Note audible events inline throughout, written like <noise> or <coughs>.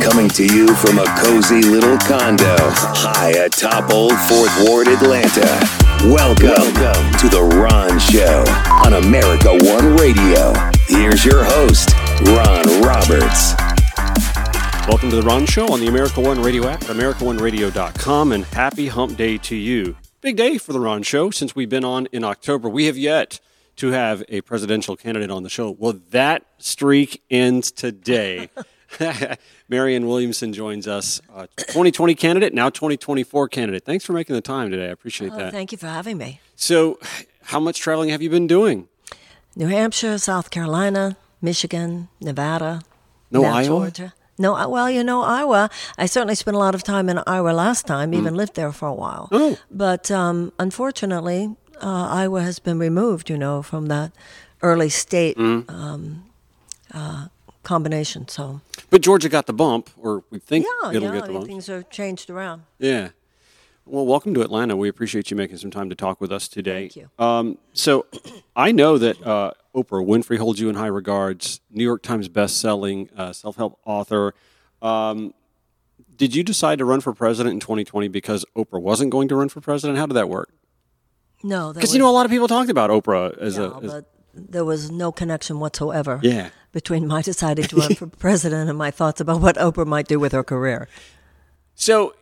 Coming to you from a cozy little condo high atop Old Fourth Ward, Atlanta. Welcome, Welcome to The Ron Show on America One Radio. Here's your host, Ron Roberts. Welcome to The Ron Show on the America One Radio app, AmericaOneRadio.com, and happy hump day to you. Big day for The Ron Show since we've been on in October. We have yet to have a presidential candidate on the show. Well, that streak ends today. <laughs> <laughs> Marianne Williamson joins us, uh, 2020 candidate, now 2024 candidate. Thanks for making the time today. I appreciate oh, that. Thank you for having me. So, how much traveling have you been doing? New Hampshire, South Carolina, Michigan, Nevada, no Iowa? Georgia. No, uh, well, you know, Iowa, I certainly spent a lot of time in Iowa last time, even mm. lived there for a while. Oh. But um, unfortunately, uh, Iowa has been removed, you know, from that early state mm. um, uh, combination. So, but Georgia got the bump, or we think yeah, it'll yeah, get the bump. Things are changed around. Yeah. Well, welcome to Atlanta. We appreciate you making some time to talk with us today. Thank you. Um, so, <clears throat> I know that uh, Oprah Winfrey holds you in high regards. New York Times best-selling uh, self-help author. Um, did you decide to run for president in 2020 because Oprah wasn't going to run for president? How did that work? No, because you know a lot of people talked about Oprah as yeah, a. As, but there was no connection whatsoever. Yeah. Between my deciding to run <laughs> for president and my thoughts about what Oprah might do with her career. So,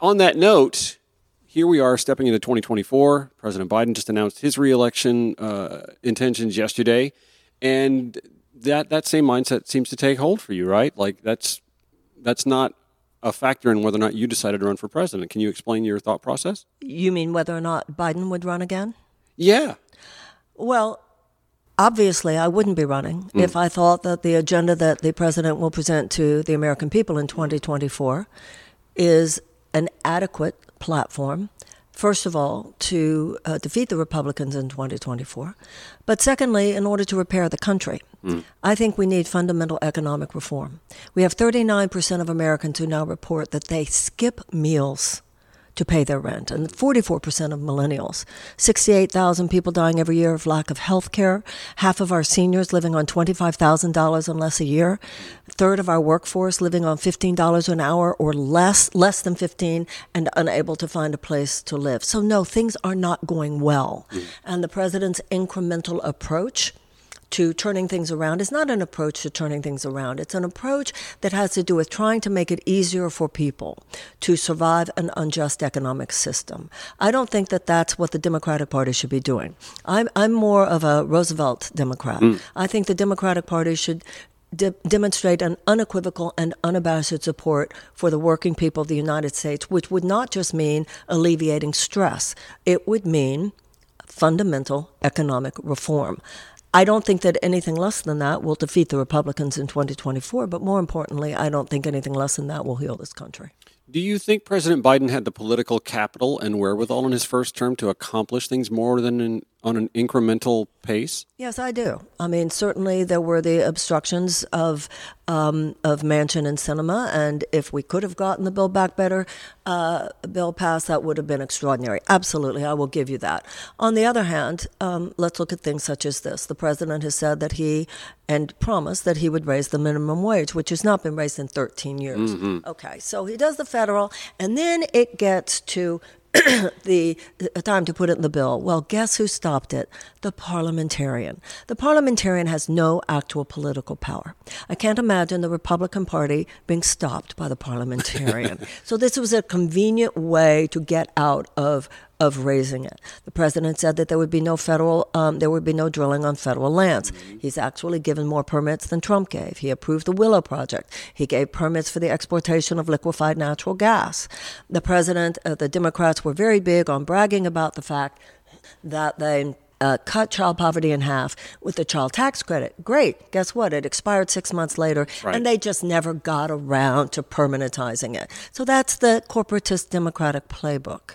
on that note, here we are stepping into 2024. President Biden just announced his reelection uh, intentions yesterday, and that that same mindset seems to take hold for you, right? Like that's that's not a factor in whether or not you decided to run for president. Can you explain your thought process? You mean whether or not Biden would run again? Yeah. Well, obviously, I wouldn't be running mm. if I thought that the agenda that the president will present to the American people in 2024 is an adequate platform first of all, to uh, defeat the Republicans in 2024, but secondly, in order to repair the country. Mm. I think we need fundamental economic reform. We have 39% of Americans who now report that they skip meals to pay their rent, and 44% of millennials. 68,000 people dying every year of lack of health care. Half of our seniors living on $25,000 and less a year. A third of our workforce living on $15 an hour or less, less than 15, and unable to find a place to live. So, no, things are not going well. Mm. And the president's incremental approach to turning things around is not an approach to turning things around. It's an approach that has to do with trying to make it easier for people to survive an unjust economic system. I don't think that that's what the Democratic Party should be doing. I'm, I'm more of a Roosevelt Democrat. Mm. I think the Democratic Party should De- demonstrate an unequivocal and unabashed support for the working people of the United States, which would not just mean alleviating stress, it would mean fundamental economic reform. I don't think that anything less than that will defeat the Republicans in 2024, but more importantly, I don't think anything less than that will heal this country. Do you think President Biden had the political capital and wherewithal in his first term to accomplish things more than in, on an incremental pace? Yes, I do. I mean, certainly there were the obstructions of um, of Manchin and Sinema, and if we could have gotten the Build Back Better, uh, bill passed, that would have been extraordinary. Absolutely, I will give you that. On the other hand, um, let's look at things such as this. The president has said that he and promised that he would raise the minimum wage, which has not been raised in 13 years. Mm-hmm. Okay, so he does the federal, and then it gets to <coughs> the, time to put it in the bill. Well, guess who stopped it? The parliamentarian. The parliamentarian has no actual political power. I can't imagine the Republican Party being stopped by the parliamentarian. <laughs> so this was a convenient way to get out of of raising it. The president said that there would be no federal, um, there would be no drilling on federal lands. Mm-hmm. He's actually given more permits than Trump gave. He approved the Willow Project. He gave permits for the exportation of liquefied natural gas. The president, uh, the Democrats were very big on bragging about the fact that they uh, cut child poverty in half with the child tax credit. Great. Guess what? It expired six months later, right. and they just never got around to permanentizing it. So that's the corporatist Democratic playbook.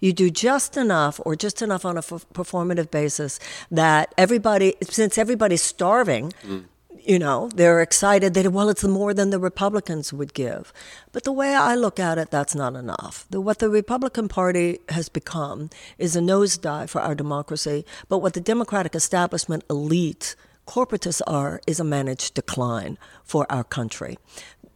You do just enough or just enough on a f- performative basis that everybody, since everybody's starving, mm. you know, they're excited that, well, it's more than the Republicans would give. But the way I look at it, that's not enough. The, what the Republican Party has become is a nosedive for our democracy, but what the Democratic establishment elite corporatists are is a managed decline for our country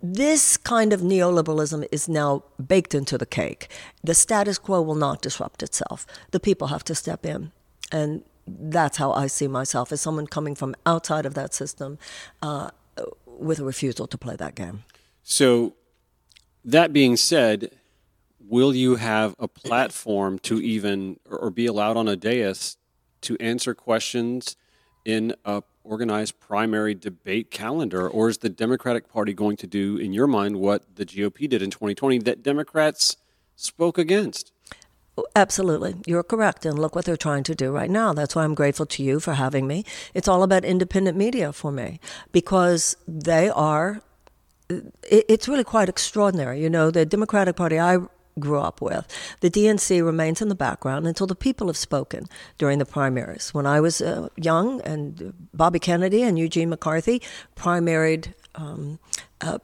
this kind of neoliberalism is now baked into the cake. The status quo will not disrupt itself. The people have to step in. And that's how I see myself as someone coming from outside of that system uh, with a refusal to play that game. So, that being said, will you have a platform to even or be allowed on a dais to answer questions in a organized primary debate calendar or is the democratic party going to do in your mind what the gop did in 2020 that democrats spoke against Absolutely. You're correct. And look what they're trying to do right now. That's why I'm grateful to you for having me. It's all about independent media for me because they are, it's really quite extraordinary. You know, the Democratic Party I grew up with. The DNC remains in the background until the people have spoken during the primaries. When I was uh, young, and Bobby Kennedy and Eugene McCarthy primaried. Um, uh,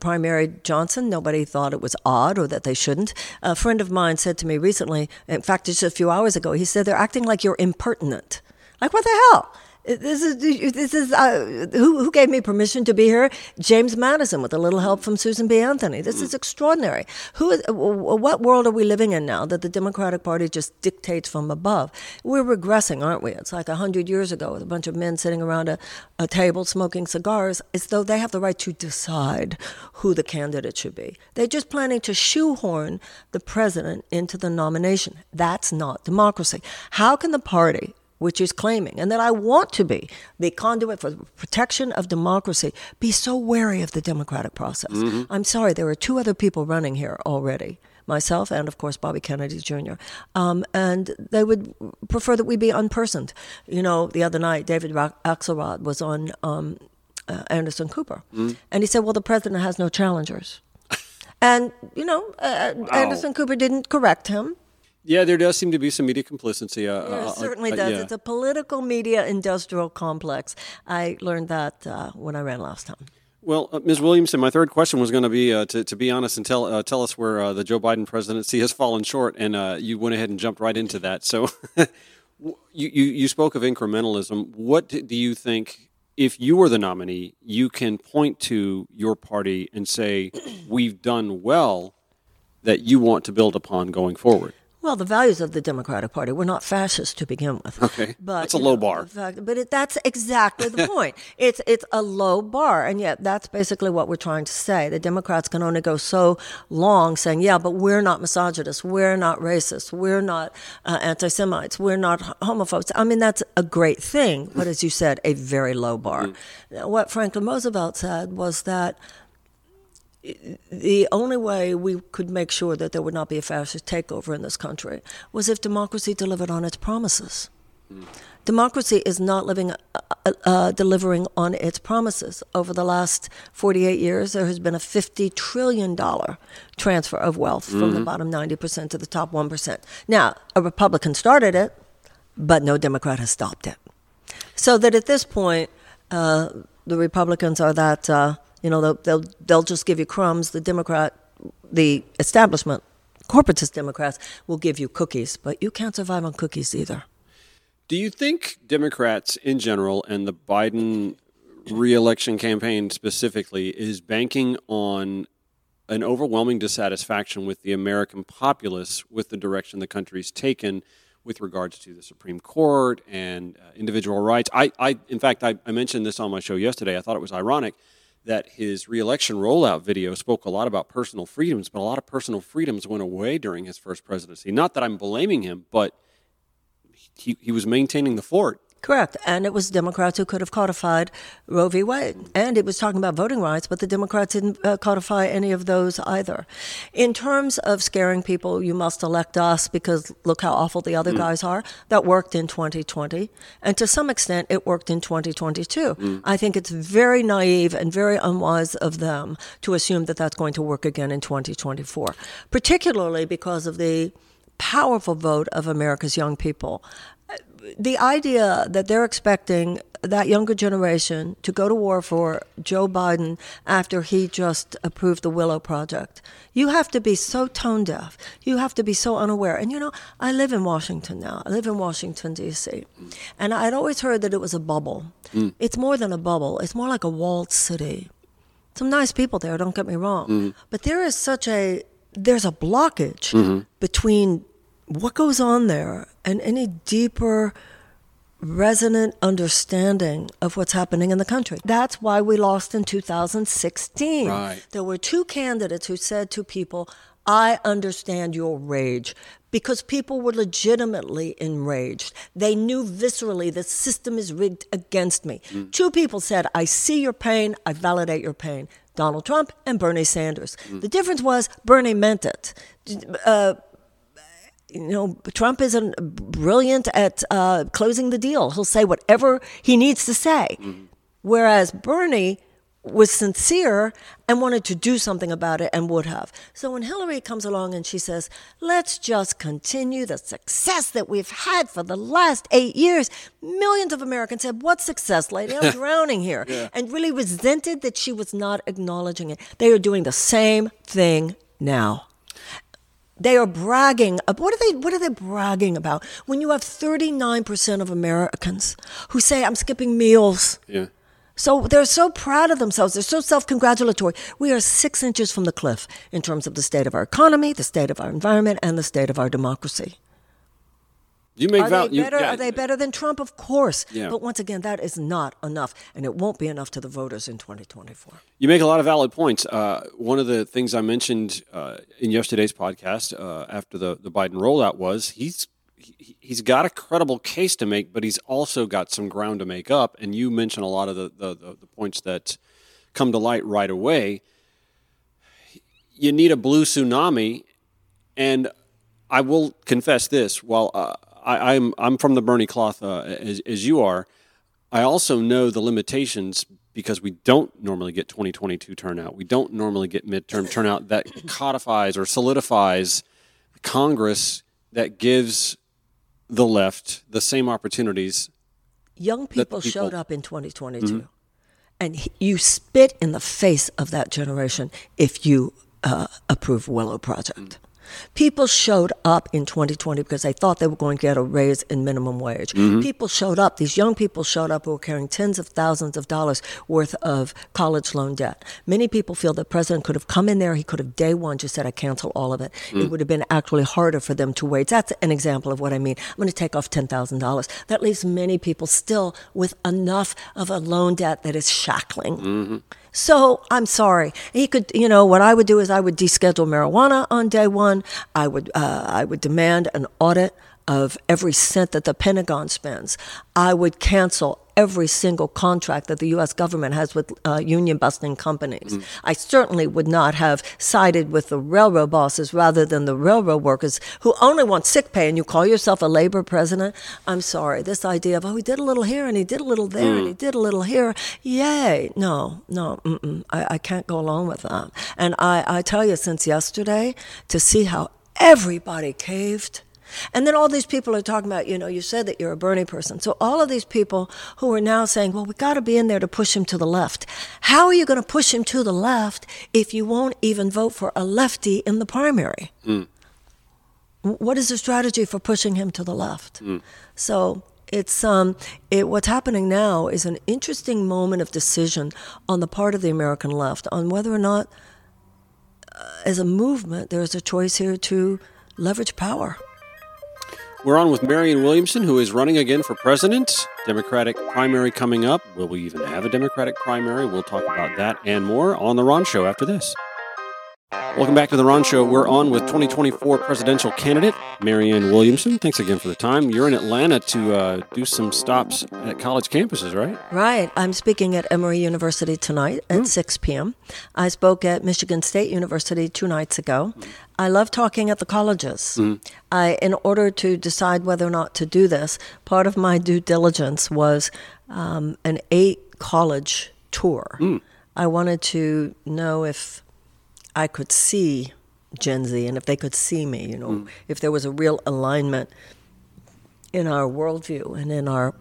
Johnson. Nobody thought it was odd or that they shouldn't. A friend of mine said to me recently, in fact, just a few hours ago, he said, They're acting like you're impertinent. Like, what the hell? This is this is uh, who who gave me permission to be here? James Madison, with a little help from Susan B. Anthony. This is extraordinary. Who? Is, what world are we living in now that the Democratic Party just dictates from above? We're regressing, aren't we? It's like a hundred years ago with a bunch of men sitting around a, a table smoking cigars, as though they have the right to decide who the candidate should be. They're just planning to shoehorn the president into the nomination. That's not democracy. How can the party which is claiming, and that I want to be the conduit for the protection of democracy, be so wary of the democratic process. Mm-hmm. I'm sorry, there are two other people running here already. Myself and, of course, Bobby Kennedy Jr. Um, and they would prefer that we be unpersoned. You know, the other night, David Axelrod was on um, uh, Anderson Cooper, mm-hmm. and he said, "Well, the president has no challengers." <laughs> and you know, uh, wow. Anderson Cooper didn't correct him. Yeah, there does seem to be some media complicity. Uh, there uh, certainly uh, does. Yeah. It's a political media industrial complex. I learned that uh, when I ran last time. Well, uh, Ms. Williamson, my third question was going to be uh, to, to be honest and tell tell us where the Joe Biden presidency has fallen short, and you went ahead and jumped right into that. So, <laughs> you, you you spoke of incrementalism. What do you think? If you were the nominee, you can point to your party and say, <clears throat> "We've done well." That you want to build upon going forward. Well, the values of the Democratic Party were not fascist to begin with. Okay, <laughs> but that's a low know, bar. Fact, but it, that's exactly the <laughs> point. It's it's a low bar, and yet that's basically what we're trying to say. The Democrats can only go so long saying, "Yeah, but we're not misogynists, we're not racist, we're not uh, anti-Semites, we're not homophobes." I mean, that's a great thing, but as you said, a very low bar. Mm. What Franklin Roosevelt said was that the only way we could make sure that there would not be a fascist takeover in this country was if democracy delivered on its promises. Mm. Democracy is not living, uh, uh, uh delivering on its promises. Over the last 48 years, there has been a $50 trillion transfer of wealth mm-hmm. from the mm-hmm. bottom 90% to the top 1%. Now, a Republican started it, but no Democrat has stopped it. So that at this point, uh, the Republicans are that uh, you know, they'll, they'll, they'll just give you crumbs. The Democrat, the establishment, corporatist Democrats will give you cookies, but you can't survive on cookies either. Do you think Democrats in general and the Biden reelection campaign specifically is banking on an overwhelming dissatisfaction with the American populace with the direction the country's taken with regards to the Supreme Court and uh, individual rights? I, I, in fact, I, I mentioned this on my show yesterday. I thought it was ironic that his reelection rollout video spoke a lot about personal freedoms, but a lot of personal freedoms went away during his first presidency. Not that I'm blaming him, but he, he was maintaining the fort. Correct. And it was Democrats who could have codified Roe v. Wade. And it was talking about voting rights, but the Democrats didn't uh, codify any of those either. In terms of scaring people, you must elect us because look how awful the other mm. guys are. That worked in 2020. And to some extent, it worked in 2022. Mm. I think it's very naive and very unwise of them to assume that that's going to work again in 2024, particularly because of the powerful vote of America's young people the idea that they're expecting that younger generation to go to war for Joe Biden after he just approved the Willow Project. You have to be so tone deaf. You have to be so unaware. And you know, I live in Washington now. I live in Washington, D.C. And I'd always heard that it was a bubble. Mm. It's more than a bubble, it's more like a walled city. Some nice people there, don't get me wrong. But there is such a there's a blockage between what goes on there and any deeper resonant understanding of what's happening in the country. That's why we lost in 2016. Right. There were two candidates who said to people, I understand your rage. Because people were legitimately enraged. They knew viscerally the system is rigged against me. Two people said, I see your pain, I validate your pain. Donald Trump and Bernie Sanders. The difference was Bernie meant it. Uh, you know, Trump isn't brilliant at uh, closing the deal. He'll say whatever he needs to say. Whereas Bernie was sincere and wanted to do something about it and would have. So when Hillary comes along and she says, let's just continue the success that we've had for the last eight years, millions of Americans said, What success, lady? I'm <laughs> drowning here. And really resented that she was not acknowledging it. They are doing the same thing now. They are bragging. What are they? What are they bragging about? When you have 39% of Americans who say, "I'm skipping meals," Yeah. so they're so proud of themselves. They're so self-congratulatory. We are six inches from the cliff in terms of the state of our economy, the state of our environment, and the state of our democracy. You make Are val- they you- better? yeah. Are they better than Trump? Of course. Yeah. But once again, that is not enough, and it won't be enough to the voters in 2024. You make a lot of valid points. Uh, one of the things I mentioned uh, in yesterday's podcast uh, after the, the Biden rollout was he's he, he's got a credible case to make, but he's also got some ground to make up. And you mentioned a lot of the, the, the, the points that come to light right away. You need a blue tsunami, and I will confess this: while I, I'm I'm from the Bernie cloth uh, as, as you are, I also know the limitations because we don't normally get 2022 turnout. We don't normally get midterm turnout that <laughs> codifies or solidifies Congress that gives the left the same opportunities. Young people, people- showed up in 2022, and he- you spit in the face of that generation if you uh, approve Willow Project. People showed up in 2020 because they thought they were going to get a raise in minimum wage. Mm-hmm. People showed up, these young people showed up who were carrying tens of thousands of dollars worth of college loan debt. Many people feel the president could have come in there, he could have day one just said, I cancel all of it. It mm. would have been actually harder for them to wait. That's an example of what I mean. I'm going to take off $10,000. That leaves many people still with enough of a loan debt that is shackling. Mm-hmm. So I'm sorry. He could, you know, what I would do is I would deschedule marijuana on day one. I would, uh, I would demand an audit of every cent that the Pentagon spends. I would cancel every single contract that the U.S. government has with uh, union busting companies. I certainly would not have sided with the railroad bosses rather than the railroad workers who only want sick pay and you call yourself a labor president. I'm sorry. This idea of, oh, he did a little here and he did a little there and he did a little here. Yay. No, no, mm-mm. I, I can't go along with that. And I, I tell you, since yesterday, to see how everybody caved. And then all these people are talking about, you know, you said that you're a Bernie person. So all of these people who are now saying, well, we got to be in there to push him to the left. How are you going to push him to the left if you won't even vote for a lefty in the primary? W- What is the strategy for pushing him to the left? So it's um, it, what's happening now is an interesting moment of decision on the part of the American left on whether or not, uh, as a movement, there's a choice here to leverage power. We're on with Marianne Williamson, who is running again for president. Democratic primary coming up. Will we even have a Democratic primary? We'll talk about that and more on The Ron Show after this. Welcome back to The Ron Show. We're on with 2024 presidential candidate Marianne Williamson. Thanks again for the time. You're in Atlanta to uh, do some stops at college campuses, right? Right. I'm speaking at Emory University tonight at 6 p.m. I spoke at Michigan State University two nights ago. I love talking at the colleges. I, in order to decide whether or not to do this, part of my due diligence was um, an eight college tour. I wanted to know if I could see Gen Z and if they could see me, you know, if there was a real alignment in our worldview and in our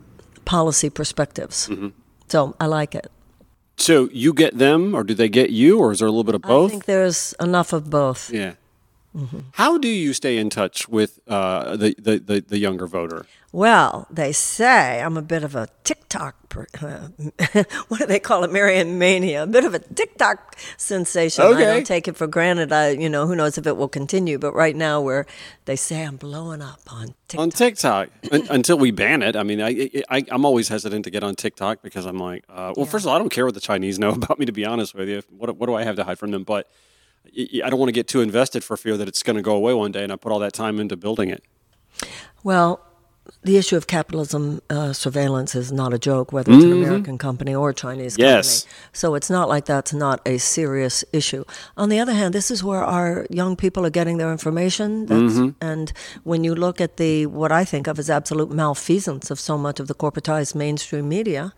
policy perspectives. So I like it. So you get them, or do they get you, or is there a little bit of both? I think there's enough of both. yeah. How do you stay in touch with uh, the, the, the, the younger voter? Well, they say I'm a bit of a TikTok, per, uh, <laughs> what do they call it, Marianne Mania, a bit of a TikTok sensation. Okay. I don't take it for granted. I, you know, who knows if it will continue. But right now, where they say I'm blowing up on TikTok. on TikTok until we ban it. I mean, I, I I'm always hesitant to get on TikTok because I'm like, uh, well, first of all, I don't care what the Chinese know <laughs> about me. To be honest with you, what what do I have to hide from them? But I don't want to get too invested for fear that it's going to go away one day, and I put all that time into building it. Well, the issue of capitalism uh, surveillance is not a joke, whether it's an American company or a Chinese company. Mm-hmm. Yes. So it's not like that's not a serious issue. On the other hand, this is where our young people are getting their information. That's, Mm-hmm. And when you look at the what I think of as absolute malfeasance of so much of the corporatized mainstream media,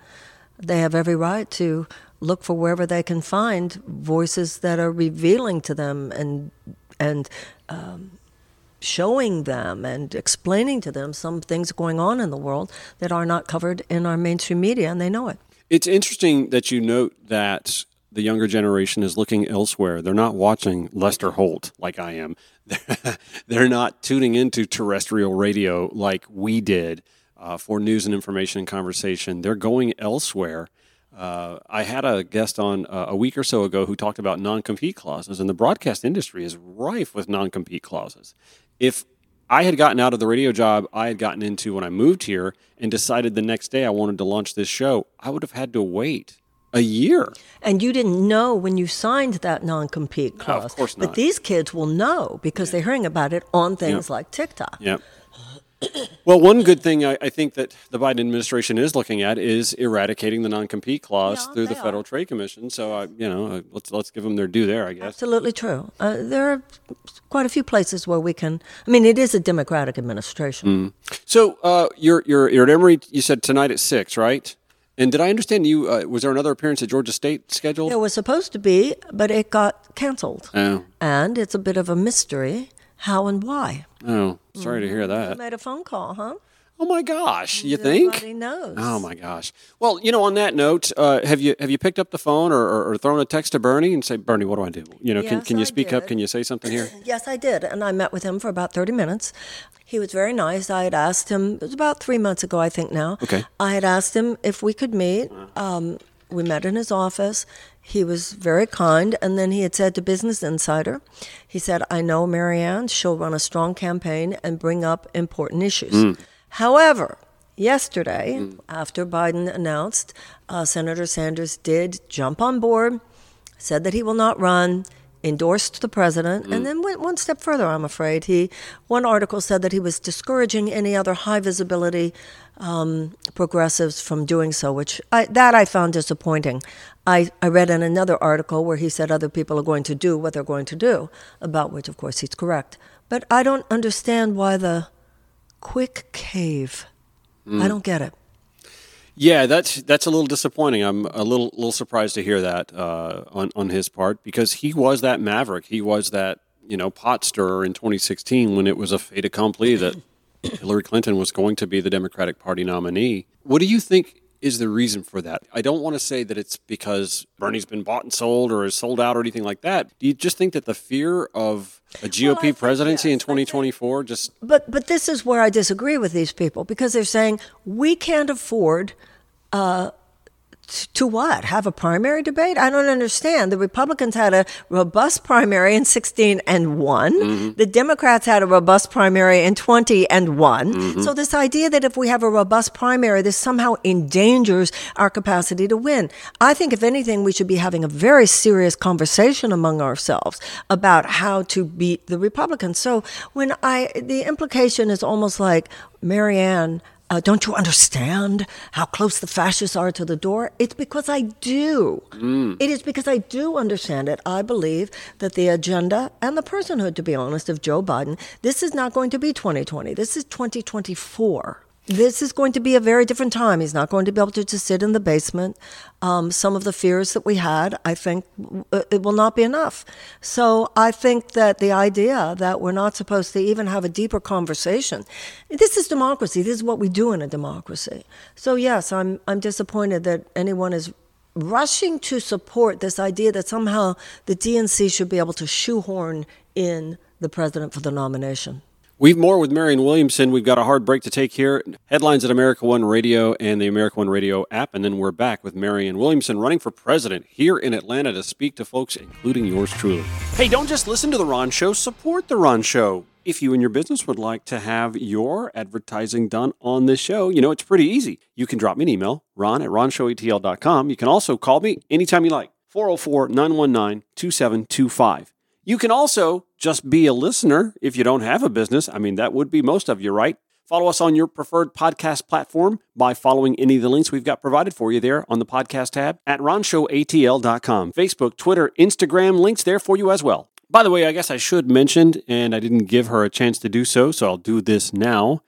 they have every right to look for wherever they can find voices that are revealing to them and and um, showing them and explaining to them some things going on in the world that are not covered in our mainstream media, and they know it. It's interesting that you note that the younger generation is looking elsewhere. They're not watching Lester Holt like I am. <laughs> They're, not tuning into terrestrial radio like we did uh, for news and information and conversation. They're going elsewhere. Uh, I had a guest on uh, a week or so ago who talked about non compete clauses, and the broadcast industry is rife with non compete clauses. If I had gotten out of the radio job I had gotten into when I moved here and decided the next day I wanted to launch this show, I would have had to wait a year. And you didn't know when you signed that non compete clause. Of course not. But these kids will know because they're hearing about it on things Yeah. like TikTok. Yep. Well, one good thing I, I think that the Biden administration is looking at is eradicating the non-compete clause Yeah, through the they Federal are. Trade Commission. So, uh, you know, uh, let's let's give them their due there, I guess. Absolutely true. Uh, there are quite a few places where we can. I mean, it is a Democratic administration. So, uh, you're you're you're at Emory. You said tonight at six, right? And did I understand you? Uh, was there another appearance at Georgia State scheduled? There was supposed to be, but it got canceled. Oh, And it's a bit of a mystery how and why. oh, sorry to hear You that. made a phone call, huh? Oh my gosh, you think? Nobody knows. Oh my gosh. Well, you know, on that note, uh, have you have you picked up the phone or, or, or thrown a text to Bernie and say, Bernie, what do I do? You know, can, Yes, can you I speak up? Can you say something here? <clears throat> Yes, I did. And I met with him for about 30 minutes. He was very nice. I had asked him, it was about three months ago, I think now. Okay. I had asked him if we could meet. Um, we met in his office. He was very kind. And then he had said to Business Insider, he said, I know Marianne, she'll run a strong campaign and bring up important issues. However, yesterday, after Biden announced, uh, Senator Sanders did jump on board said that he will not run, endorsed the president, and then went one step further. I'm afraid he. One article said that he was discouraging any other high visibility um, progressives from doing so, which I, that I found disappointing. I, I read in another article where he said other people are going to do what they're going to do, about which, of course, he's correct. But I don't understand why the quick cave. I don't get it. Yeah, that's that's a little disappointing. I'm a little little surprised to hear that uh, on on his part because he was that maverick. He was that you know pot stirrer in 2016 when it was a fait accompli that Hillary Clinton was going to be the Democratic Party nominee. What do you think is the reason for that? I don't want to say that it's because Bernie's been bought and sold or is sold out or anything like that. Do you just think that the fear of a GOP think presidency in yes. I think- 2024 just But but this is where I disagree with these people because they're saying we can't afford uh, t- to what have a primary debate. I don't understand. The Republicans had a robust primary in 16 and one. The Democrats had a robust primary in 20 and one. So this idea that if we have a robust primary, this somehow endangers our capacity to win. I think if anything, we should be having a very serious conversation among ourselves about how to beat the Republicans. So when I, the implication is almost like Marianne. Uh, don't you understand how close the fascists are to the door? It's because I do. It is because I do understand it. I believe that the agenda and the personhood, to be honest, of Joe Biden, this is not going to be 2020. This is 2024. This is going to be a very different time. He's not going to be able to just sit in the basement. Um, some of the fears that we had, I think, uh, it will not be enough. So I think that the idea that we're not supposed to even have a deeper conversation, this is democracy. This is what we do in a democracy. So yes, I'm I'm disappointed that anyone is rushing to support this idea that somehow the DNC should be able to shoehorn in the president for the nomination. We've more with Marianne Williamson. We've got a hard break to take here. Headlines at America One Radio and the America One Radio app. And then we're back with Marianne Williamson running for president here in Atlanta to speak to folks, including yours truly. Hey, don't just listen to The Ron Show, support The Ron Show. If you and your business would like to have your advertising done on this show, you know, it's pretty easy. You can drop me an email, ron at ronshowatl.com. You can also call me anytime you like, 404 919 2725. You can also just be a listener if you don't have a business. I mean, that would be most of you, right? Follow us on your preferred podcast platform by following any of the links we've got provided for you there on the podcast tab at ronshowatl.com. Facebook, Twitter, Instagram, links there for you as well. By the way, I guess I should mention, and I didn't give her a chance to do so, so I'll do this now.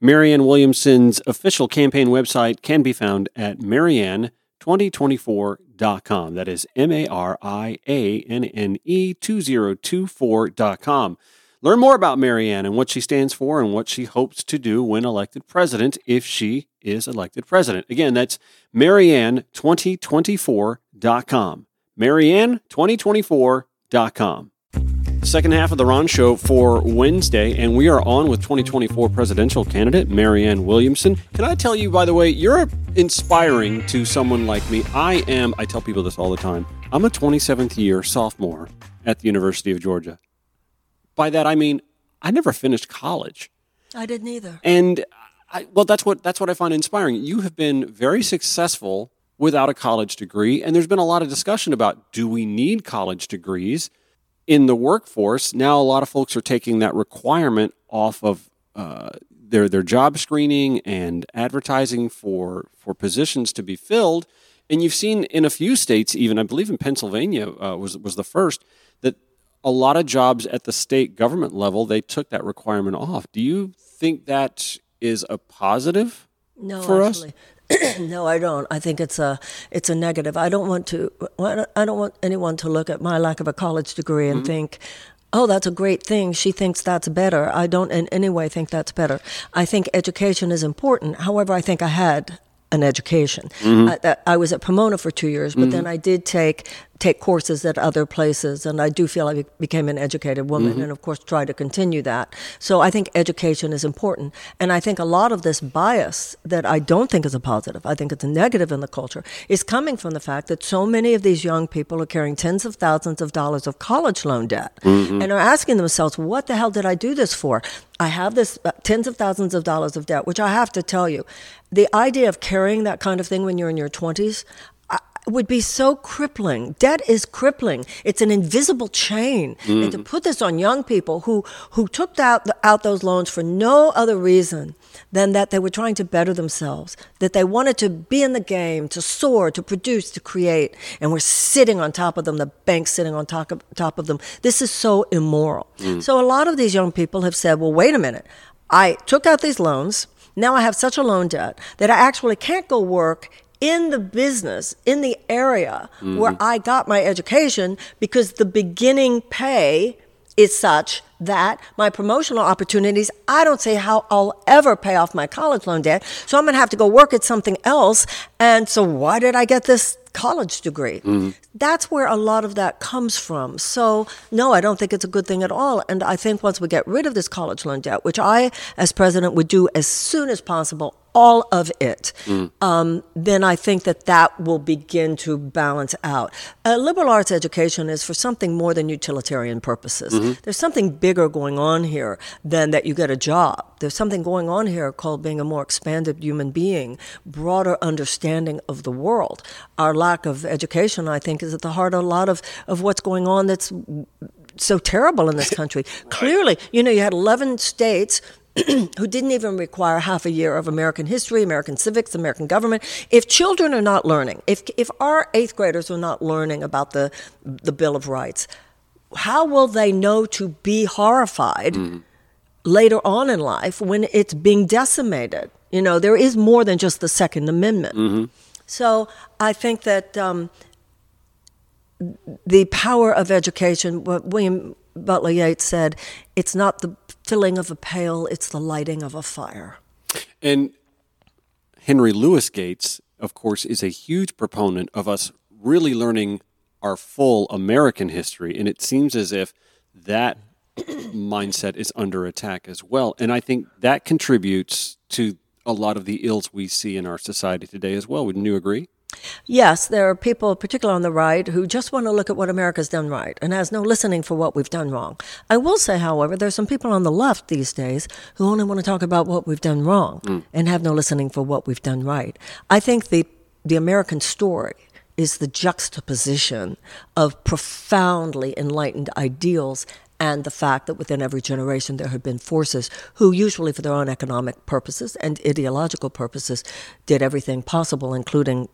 Marianne Williamson's official campaign website can be found at marianne2024.com. That is M A R I A N N E 2024.com. Learn more about Marianne and what she stands for and what she hopes to do when elected president if she is elected president. Again, that's marianne2024.com. marianne2024.com. The second half of the Ron Show for Wednesday, and we are on with 2024 presidential candidate Marianne Williamson. Can I tell you, by the way, you're inspiring to someone like me. I am, I tell people this all the time, I'm a 27th year sophomore at the University of Georgia. By that, I mean, I never finished college. I didn't either. And I, well, that's what that's what I find inspiring. You have been very successful without a college degree, and there's been a lot of discussion about do we need college degrees in the workforce? Now, a lot of folks are taking that requirement off of uh, their their job screening and advertising for for positions to be filled. And you've seen in a few states, even I believe in Pennsylvania uh, was was the first that a lot of jobs at the state government level they took that requirement off. Do you think that is a positive No, for actually. <clears throat> no, I don't. I think it's a it's a negative. I don't want to. I don't want anyone to look at my lack of a college degree and mm-hmm. think, "Oh, that's a great thing." She thinks that's better. I don't in any way think that's better. I think education is important. However, I think I had an education. Mm-hmm. I, that- I was at Pomona for two years, but mm-hmm. then I did take take courses at other places, and I do feel I became an educated woman, and of course try to continue that. So I think education is important, and I think a lot of this bias that I don't think is a positive, I think it's a negative in the culture, is coming from the fact that so many of these young people are carrying tens of thousands of dollars of college loan debt, and are asking themselves, "What the hell did I do this for?" I have this uh, tens of thousands of dollars of debt, which I have to tell you, the idea of carrying that kind of thing when you're in your 20s I- would be so crippling. Debt is crippling. It's an invisible chain. And to mm-hmm. put this on young people who, who took out, out those loans for no other reason than that they were trying to better themselves, that they wanted to be in the game, to soar, to produce, to create, and we're sitting on top of them, the bank sitting on top of, top of them. This is so immoral. Mm. So a lot of these young people have said, well, wait a minute. I took out these loans. Now I have such a loan debt that I actually can't go work in the business, in the area where mm-hmm. I got my education because the beginning pay is such that my promotional opportunities, I don't see how I'll ever pay off my college loan debt. So I'm going to have to go work at something else. And so why did I get this college degree? Mm-hmm. That's where a lot of that comes from. So no, I don't think it's a good thing at all. And I think once we get rid of this college loan debt, which I, as president, would do as soon as possible, all of it, um, then I think that that will begin to balance out. Uh, liberal arts education is for something more than utilitarian purposes. There's something bigger going on here than that you get a job. There's something going on here called being a more expanded human being, broader understanding of the world. Our lack of education, I think, is at the heart of a lot of, of what's going on that's so terrible in this <laughs> country. Clearly, you know, you had 11 states <clears throat> who didn't even require half a year of American history, American civics, American government. If children are not learning, if if our eighth graders are not learning about the the Bill of Rights, how will they know to be horrified later on in life when it's being decimated? You know, there is more than just the Second Amendment. So I think that. Um, the power of education, what William Butler Yeats said, it's not the filling of a pail, it's the lighting of a fire. And Henry Louis Gates, of course, is a huge proponent of us really learning our full American history. And it seems as if that mindset is under attack as well. And I think that contributes to a lot of the ills we see in our society today as well. Wouldn't you agree? Yes, there are people, particularly on the right, who just want to look at what America's done right and has no listening for what we've done wrong. I will say, however, there's some people on the left these days who only want to talk about what we've done wrong mm. and have no listening for what we've done right. I think the the American story is the juxtaposition of profoundly enlightened ideals and the fact that within every generation there have been forces who, usually for their own economic purposes and ideological purposes, did everything possible, including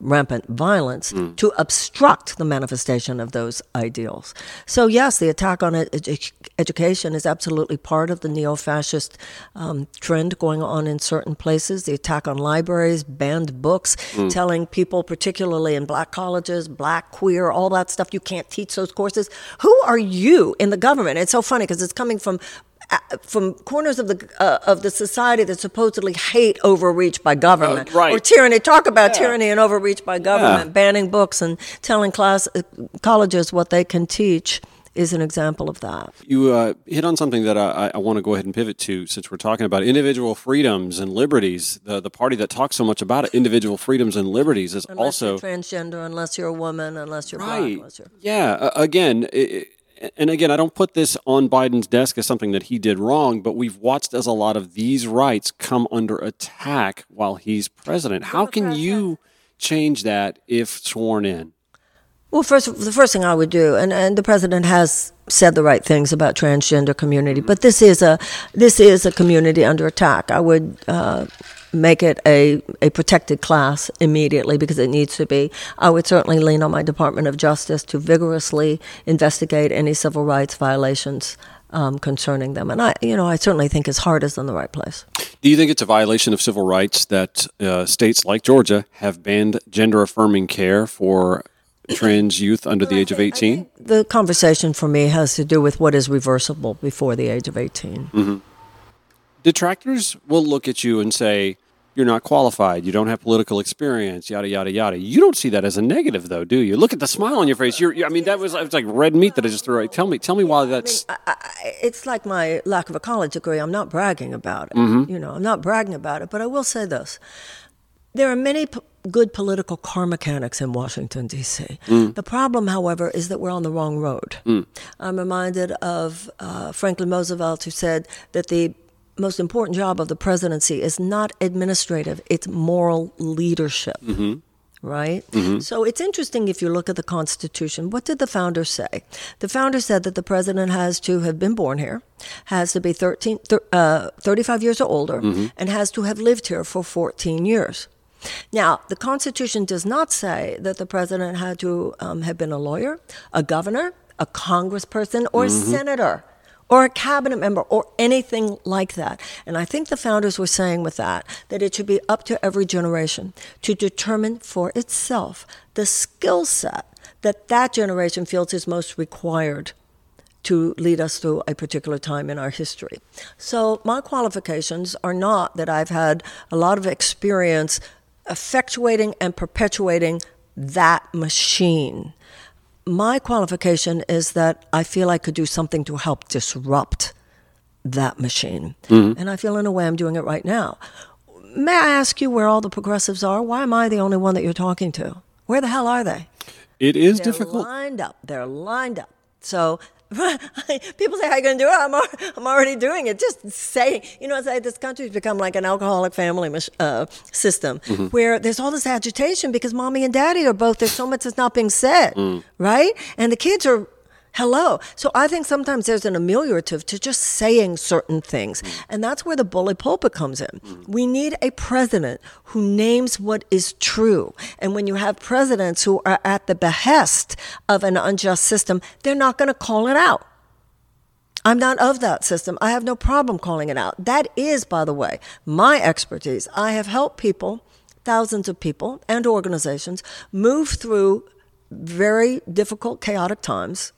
rampant violence mm. to obstruct the manifestation of those ideals. So, yes, the attack on ed- education is absolutely part of the neo fascist um, trend going on in certain places. The attack on libraries, banned books, mm. telling people, particularly in black colleges, black, queer, all that stuff, you can't teach those courses. Who are you in the government? It's so funny because it's coming from from corners of the uh, of the society that supposedly hate overreach by government uh, right. or tyranny. Talk about yeah. tyranny and overreach by government, yeah. banning books and telling class uh, colleges what they can teach is an example of that. You uh, hit on something that I, I want to go ahead and pivot to since we're talking about individual freedoms and liberties. The the party that talks so much about it, individual freedoms and liberties, is unless also transgender, unless you're a woman, unless you're right. black. You're... Yeah, uh, again. It, and again, I don't put this on Biden's desk as something that he did wrong, but we've watched as a lot of these rights come under attack while he's president. How can you change that if sworn in? Well, first, the first thing I would do, and, and the president has said the right things about transgender community, but this is a this is a community under attack. I would uh, make it a, a protected class immediately because it needs to be. I would certainly lean on my Department of Justice to vigorously investigate any civil rights violations um, concerning them. And I, you know, I certainly think his heart is in the right place. Do you think it's a violation of civil rights that uh, states like Georgia have banned gender affirming care for trans youth under the age of 18? The conversation for me has to do with what is reversible before the age of 18. Mm-hmm. Detractors will look at you and say, you're not qualified, you don't have political experience, yada yada yada. You don't see that as a negative, though, do you? Look at the smile on your face. You're, I mean, that was it's like red meat that I just threw. Out. Tell me, tell me why that's. I mean, I, I, it's like my lack of a college degree. I'm not bragging about it. Mm-hmm. You know, I'm not bragging about it. But I will say this: there are many p- good political car mechanics in Washington D.C. Mm. The problem, however, is that we're on the wrong road. Mm. I'm reminded of uh, Franklin Roosevelt, who said that the most important job of the presidency is not administrative, it's moral leadership. Mm-hmm. Right? Mm-hmm. So it's interesting if you look at the Constitution. What did the founders say? The founders said that the president has to have been born here, has to be 13, uh, 35 years or older, mm-hmm. and has to have lived here for 14 years. Now, the Constitution does not say that the president had to um, have been a lawyer, a governor, a congressperson, or a mm-hmm. senator or a cabinet member or anything like that. And I think the founders were saying with that that it should be up to every generation to determine for itself the skill set that that generation feels is most required to lead us through a particular time in our history. So my qualifications are not that I've had a lot of experience effectuating and perpetuating that machine my qualification is that I feel I could do something to help disrupt that machine. Mm-hmm. And I feel in a way I'm doing it right now. May I ask you where all the progressives are? Why am I the only one that you're talking to? Where the hell are they? It is They're difficult. lined up. They're lined up. So <laughs> people say, "How are you going to do it?" I'm, I'm already doing it. Just saying, you know, this country's become like an alcoholic family uh, system mm-hmm. where there's all this agitation because mommy and daddy are both. There's so much that's not being said, mm. right? And the kids are hello. So I think sometimes there's an ameliorative to just saying certain things. Mm. And that's where the bully pulpit comes in. Mm. We need a president who names what is true. And when you have presidents who are at the behest of an unjust system, they're not going to call it out. I'm not of that system. I have no problem calling it out. That is, by the way, my expertise. I have helped people, thousands of people and organizations, move through very difficult, chaotic times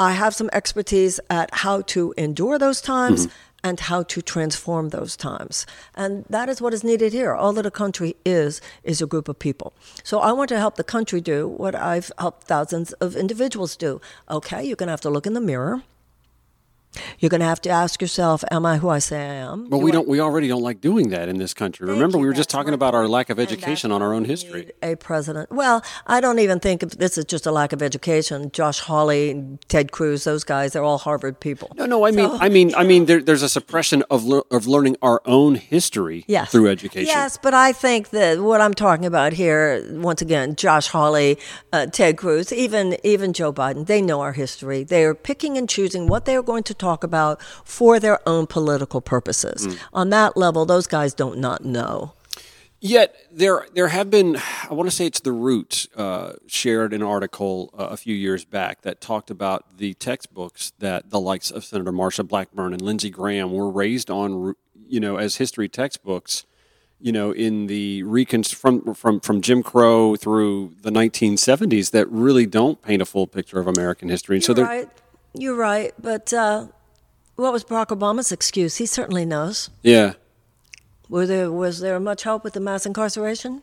I have some expertise at how to endure those times mm-hmm. and how to transform those times. And that is what is needed here. All that a country is, is a group of people. So I want to help the country do what I've helped thousands of individuals do. Okay, you're going to have to look in the mirror You're going to have to ask yourself, am I who I say I am? Do we I- don't. We already don't like doing that in this country. Thank Remember, you, we were just that's talking about our lack of education on our own history. A president. Well, I don't even think of this is just a lack of education. Josh Hawley, Ted Cruz, those guys, they're all Harvard people. No, no. I mean, I mean, I mean. <laughs> There, there's a suppression of lear- of learning our own history Yes. through education. Yes, but I think that what I'm talking about here, once again, Josh Hawley, uh, Ted Cruz, even even Joe Biden, they know our history. They are picking and choosing what they are going to talk about for their own political purposes. Mm. On that level, those guys don't not know. Yet there there have been, I want to say it's the Root uh, shared an article uh, a few years back that talked about the textbooks that the likes of Senator Marsha Blackburn and Lindsey Graham were raised on, you know, as history textbooks, you know, in the recon from from from Jim Crow through the 1970s that really don't paint a full picture of American history. And so You're they're right. You're right. But uh, what was Barack Obama's excuse? He certainly knows. yeah. Were there was there much help with the mass incarceration?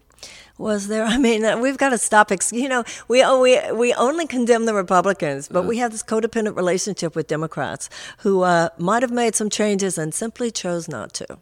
Was there? <laughs> I mean, uh, we've got to stop. Ex- you know, we we we only condemn the Republicans, but we have this codependent relationship with Democrats who uh, might have made some changes and simply chose not to.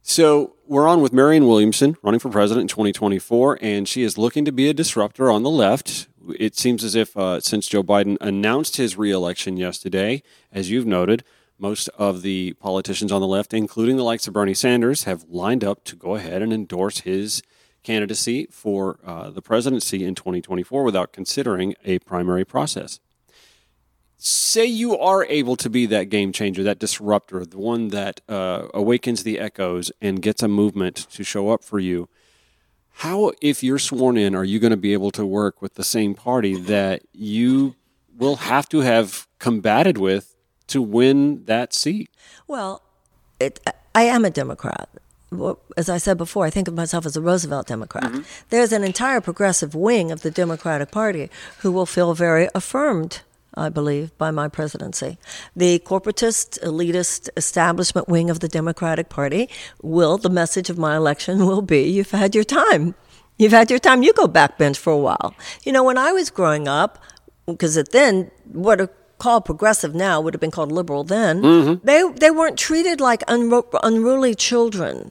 So we're on with Marianne Williamson running for president in 2024, and she is looking to be a disruptor on the left. It seems as if uh, since Joe Biden announced his reelection yesterday, as you've noted, most of the politicians on the left, including the likes of Bernie Sanders, have lined up to go ahead and endorse his candidacy for uh, the presidency in 2024 without considering a primary process say you are able to be that game changer, that disruptor, the one that uh, awakens the echoes and gets a movement to show up for you. How, if you're sworn in, are you going to be able to work with the same party that you will have to have combated with to win that seat? Well, it, I am a Democrat. As I said before, I think of myself as a Roosevelt Democrat. Mm-hmm. There's an entire progressive wing of the Democratic Party who will feel very affirmed, I believe, by my presidency. The corporatist, elitist establishment wing of the Democratic Party will, the message of my election will be you've had your time. You've had your time. You go backbench for a while. You know, when I was growing up, because then, what are called progressive now would have been called liberal then, mm-hmm. they, they weren't treated like unru- unruly children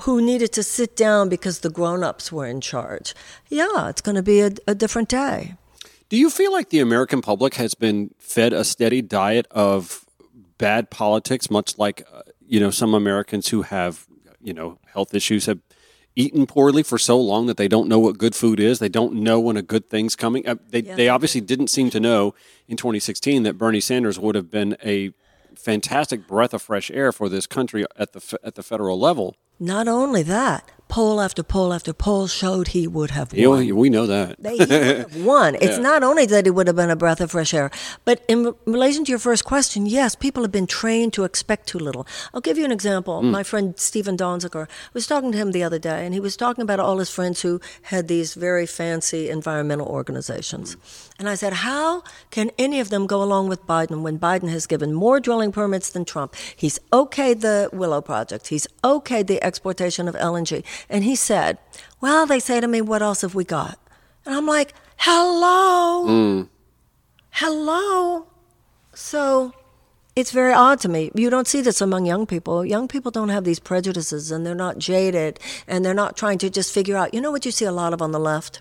who needed to sit down because the grown ups were in charge. Yeah, it's going to be a, a different day. Do you feel like the American public has been fed a steady diet of bad politics, much like uh, you know some Americans who have you know health issues have eaten poorly for so long that they don't know what good food is. They don't know when a good thing's coming. Uh, they Yeah. they obviously didn't seem to know in 2016 that Bernie Sanders would have been a fantastic breath of fresh air for this country at the at the federal level. Not only that, poll after poll after poll showed he would have won. we know that. They he would have <laughs> won. It's not only that he would have been a breath of fresh air, but in relation to your first question, yes, people have been trained to expect too little. I'll give you an example. Hmm. My friend Stephen Donziger I was talking to him the other day, and he was talking about all his friends who had these very fancy environmental organizations. And I said, How can any of them go along with Biden when Biden has given more drilling permits than Trump? He's okayed the Willow Project, he's okayed the exportation of LNG. And he said, Well, they say to me, What else have we got? And I'm like, Hello? Mm. Hello? So it's very odd to me. You don't see this among young people. Young people don't have these prejudices and they're not jaded and they're not trying to just figure out. You know what you see a lot of on the left?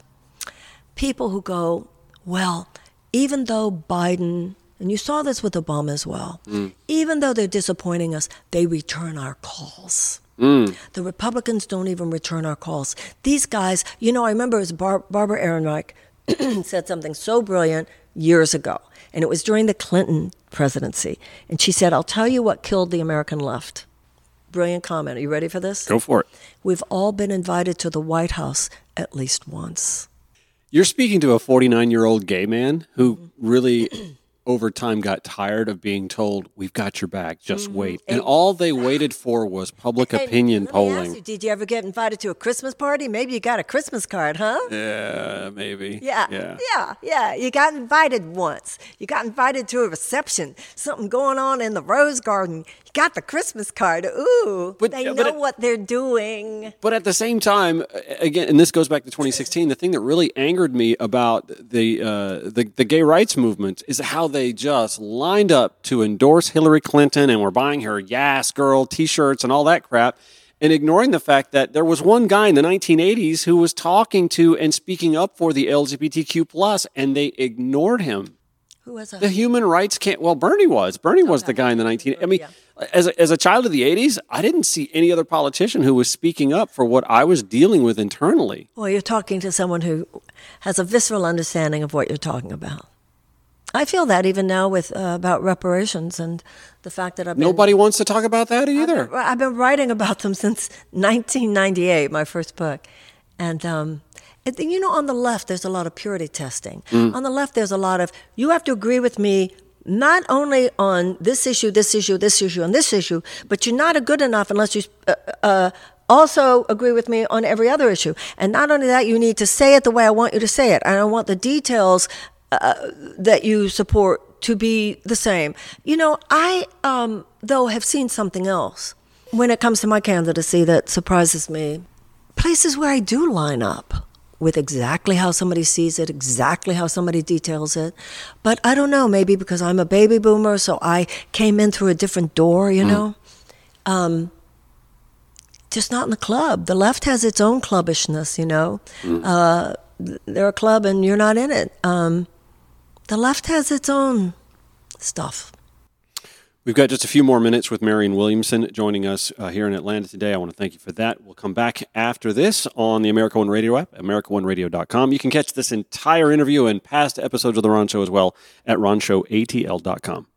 People who go, well, even though Biden, and you saw this with Obama as well, mm. even though they're disappointing us, they return our calls. Mm. The Republicans don't even return our calls. These guys, you know, I remember it was Bar- Barbara Ehrenreich <clears throat> said something so brilliant years ago, and it was during the Clinton presidency. And she said, I'll tell you what killed the American left. Brilliant comment. Are you ready for this? Go for it. We've all been invited to the White House at least once. You're speaking to a 49 year old gay man who really, over time, got tired of being told, We've got your back, just wait. And all they <sighs> waited for was public opinion let me ask polling. you, did you ever get invited to a Christmas party? Maybe you got a Christmas card, huh? Yeah, maybe. Yeah, Yeah. yeah, yeah. You got invited once. You got invited to a reception. Something going on in the rose garden. You got the Christmas card. Ooh, But- they but know it- what they're doing. But at the same time, again, and this goes back to 2016. The thing that really angered me about the uh, the, the gay rights movement is how they just lined up to endorse Hillary Clinton and were buying her Yes Girl t shirts and all that crap, and ignoring the fact that there was one guy in the 1980s who was talking to and speaking up for the LGBTQ, plus, and they ignored him. Who was that? The human rights can't. Well, Bernie was. Bernie oh, was the guy in the 19. I mean, as a, as a child of the 80s, I didn't see any other politician who was speaking up for what I was dealing with internally. Well, you're talking to someone who has a visceral understanding of what you're talking about. I feel that even now with uh, about reparations and the fact that I've been, Nobody wants to talk about that either. I've been writing about them <laughs> since 1998, my first book, and um, you know, on the left there's a lot of purity testing. On the left there's a lot of you have to agree with me not only on this issue, this issue, this issue, and this issue, but you're not a good enough unless you. Uh, uh, also agree with me on every other issue. And not only that, you need to say it the way I want you to say it. And I want the details uh, that you support to be the same. You know, I, um, though, have seen something else when it comes to my candidacy that surprises me. Places where I do line up with exactly how somebody sees it, exactly how somebody details it. But I don't know, maybe because I'm a baby boomer, so I came in through a different door, you know? Um, just not in the club. The left has its own clubbishness, you know? Uh, they're a club and you're not in it. Um, the left has its own stuff. We've got just a few more minutes with Marianne Williamson joining us uh, here in Atlanta today. I want to thank you for that. We'll come back after this on the America One Radio app, AmericaOneRadio.com. You can catch this entire interview and past episodes of The Ron Show as well at RonShowATL.com.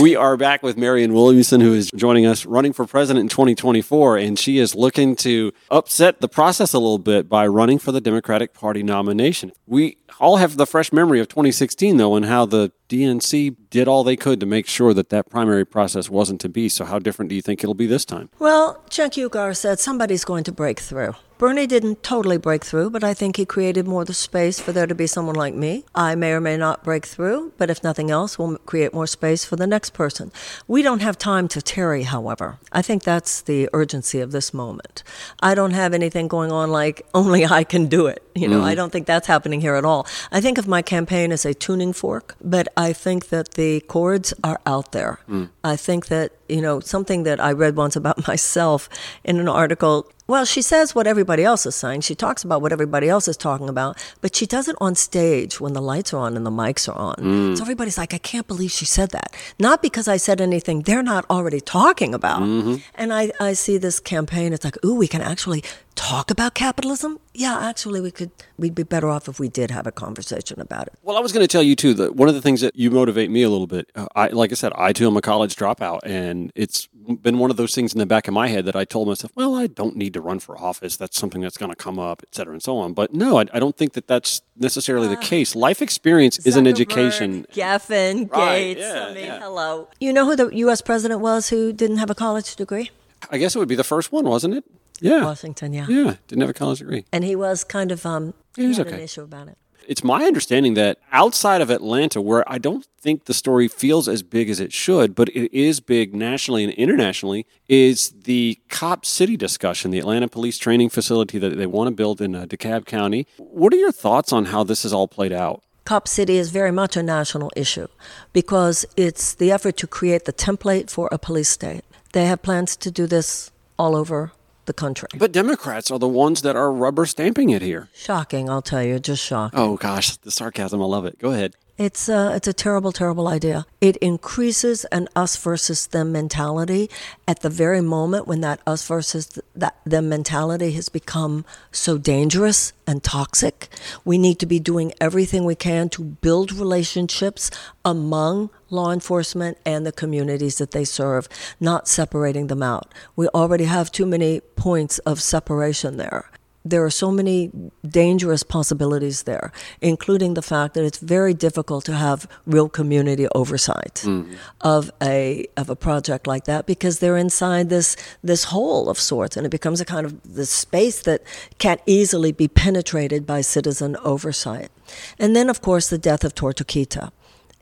We are back with Marianne Williamson, who is joining us running for president in 2024, and she is looking to upset the process a little bit by running for the Democratic Party nomination. We all have the fresh memory of 2016, though, and how the DNC did all they could to make sure that that primary process wasn't to be. So, how different do you think it'll be this time? Well, Chuck Uygur said somebody's going to break through. Bernie didn't totally break through, but I think he created more the space for there to be someone like me. I may or may not break through, but if nothing else, we'll create more space for the next person. We don't have time to tarry, however. I think that's the urgency of this moment. I don't have anything going on like <laughs> only I can do it. You know, I mm. don't think that's happening here at all. I think of my campaign as a tuning fork, but I think that the chords are out there. Mm. I think that, you know, something that I read once about <laughs> myself in an article well, she says what everybody else is saying. She talks about what everybody else is talking about, but she does it on stage when the lights are on and the mics are on. Mm. So everybody's like, I can't believe she said that. Not because I said anything they're not already talking about. Mm-hmm. And I, I see this campaign, it's like, ooh, we can actually talk about capitalism? Yeah, actually, we could, we'd be better off if we did have a conversation about it. Well, I was going to tell you too that one of the things that you motivate me a little bit. Uh, I, like I said, I too am a college dropout, and it's been one of those things in the back of my head that I told myself, well, I don't need to run for office. That's something that's going to come up, et cetera, and so on. But no, I, I don't think that that's necessarily the case. Life experience is an education. Geffen, Right, Gates. yeah, I mean, yeah. hello. You know who the U.S. president was who didn't have a college degree? I guess it would be the first one, wasn't it? Yeah. Washington, yeah. Yeah, didn't have a college degree. And he was kind of um, He was had an okay. issue about it. It's my understanding that outside of Atlanta, where I don't think the story feels as big as it should, but it is big nationally and internationally, is the Cop City discussion, the Atlanta Police Training Facility that they want to build in uh, DeKalb County. What are your thoughts on how this is all played out? Cop City is very much a national issue because it's the effort to create the template for a police state. They have plans to do this all over the country. But Democrats are the ones that are rubber stamping it here. Shocking, I'll tell you, just shocking. Oh gosh, the sarcasm, I love it. Go ahead. It's a, it's a terrible, terrible idea. It increases an us versus them mentality at the very moment when that us versus th- that them mentality has become so dangerous and toxic. We need to be doing everything we can to build relationships among law enforcement and the communities that they serve, not separating them out. We already have too many points of separation there there are so many dangerous possibilities there, including the fact that it's very difficult to have real community oversight mm-hmm. of a of a project like that because they're inside this this hole of sorts, and it becomes a kind of this space that can't easily be penetrated by citizen oversight. And then, of course, the death of Tortuguita.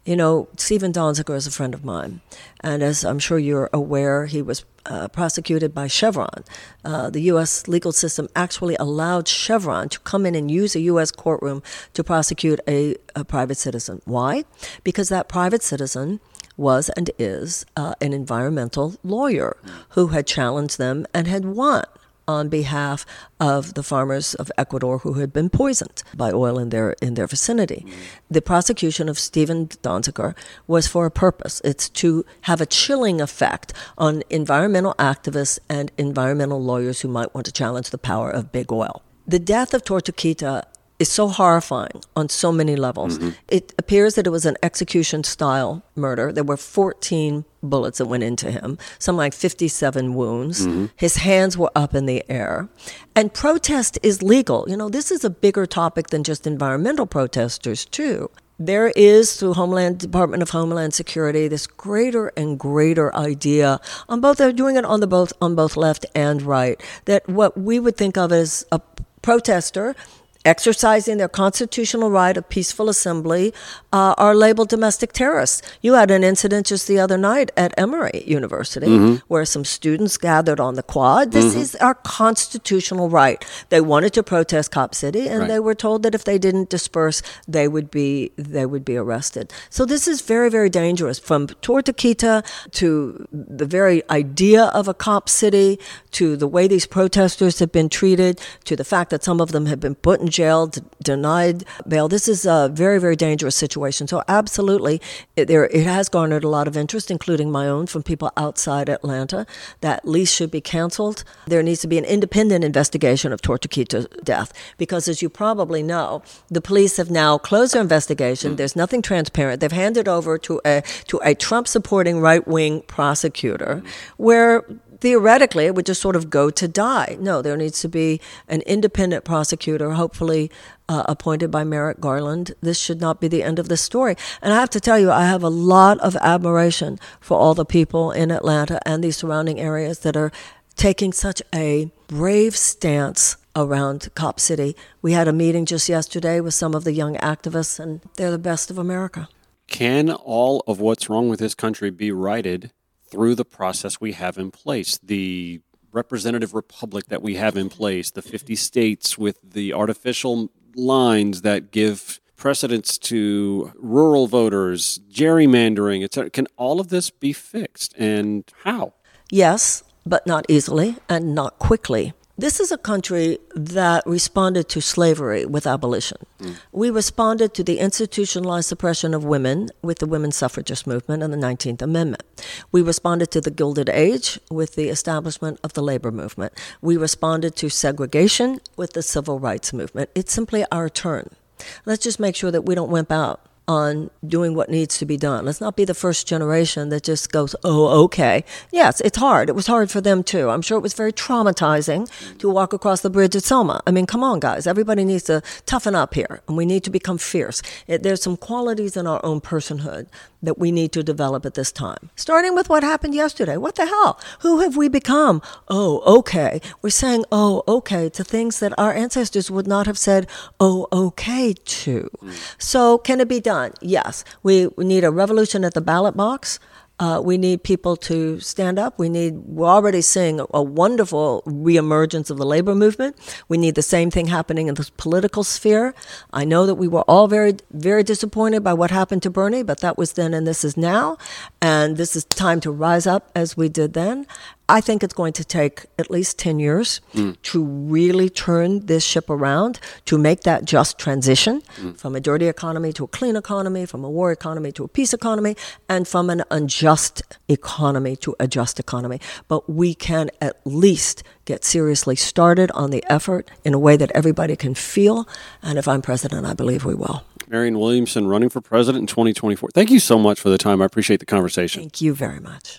You know, Stephen Donziger is a friend of mine. And as I'm sure you're aware, he was uh, prosecuted by Chevron. Uh, the U.S. legal system actually allowed Chevron to come in and use a U.S. courtroom to prosecute a, a private citizen. Why? Because that private citizen was and is uh, an environmental lawyer who had challenged them and had won on behalf of the farmers of Ecuador who had been poisoned by oil in their in their vicinity. Mm. The prosecution of Stephen Donziger was for a purpose. It's to have a chilling effect on environmental activists and environmental lawyers who might want to challenge the power of big oil. The death of Tortuguita is so horrifying on so many levels. Mm-hmm. It appears that it was an execution style murder. There were 14 bullets that went into him, some like 57 wounds. Mm-hmm. His hands were up in the air. And protest is legal. You know, this is a bigger topic than just environmental protesters, too. There is, through Homeland Department of Homeland Security, this greater and greater idea on both. They're doing it on the both on both left and right. That what we would think of as a protester exercising their constitutional right of peaceful assembly uh, are labeled domestic terrorists. You had an incident just the other night at Emory University mm-hmm. where some students gathered on the quad. This mm-hmm. is our constitutional right. They wanted to protest Cop City, and right. they were told that if they didn't disperse, they would be they would be arrested. So this is very very dangerous. From Tortuguita to the very idea of a Cop City to the way these protesters have been treated to the fact that some of them have been put in jail, d- denied bail. This is a very, very dangerous situation. So, absolutely, it, there, it has garnered a lot of interest, including my own, from people outside Atlanta. That lease should be canceled. There needs to be an independent investigation of Tortuguita's death because, as you probably know, the police have now closed their investigation. There's nothing transparent. They've handed over to a to a Trump supporting right wing prosecutor, where theoretically it would just sort of go to die. No, there needs to be an independent prosecutor, hopefully uh, appointed by Merrick Garland. This should not be the end of the story. And I have to tell you, I have a lot of admiration for all the people in Atlanta and the surrounding areas that are taking such a brave stance around Cop City. We had a meeting just yesterday with some of the young activists, and they're the best of America. Can all of what's wrong with this country be righted through the process we have in place, the representative republic that we have in place, the 50 states with the artificial lines that give precedence to rural voters, gerrymandering, etc. Can all of this be fixed and how? Yes, but not easily and not quickly. This is a country that responded to slavery with abolition. Mm. We responded to the institutionalized suppression of women with the women's suffragist movement and the 19th Amendment. We responded to the Gilded Age with the establishment of the labor movement. We responded to segregation with the civil rights movement. It's simply our turn. Let's just make sure that we don't wimp out on doing what needs to be done. Let's not be the first generation that just goes, oh, okay. Yes, it's hard. It was hard for them too. I'm sure it was very traumatizing to walk across the bridge at Selma. I mean, come on, guys. Everybody needs to toughen up here and we need to become fierce. It, there's some qualities in our own personhood that we need to develop at this time. Starting with what happened yesterday. What the hell? Who have we become? Oh, okay. We're saying, oh, okay, to things that our ancestors would not have said, oh, okay to. So, can it be done? Yes. We, we need a revolution at the ballot box. Uh, we need people to stand up. We need, we're already seeing a wonderful reemergence of the labor movement. We need the same thing happening in the political sphere. I know that we were all very, very disappointed by what happened to Bernie, but that was then and this is now. And this is time to rise up as we did then. I think it's going to take at least 10 years mm. to really turn this ship around, to make that just transition mm. from a dirty economy to a clean economy, from a war economy to a peace economy, and from an unjust economy to a just economy. But we can at least get seriously started on the effort in a way that everybody can feel. And if I'm president, I believe we will. Marianne Williamson running for president in 2024. Thank you so much for the time. I appreciate the conversation. Thank you very much.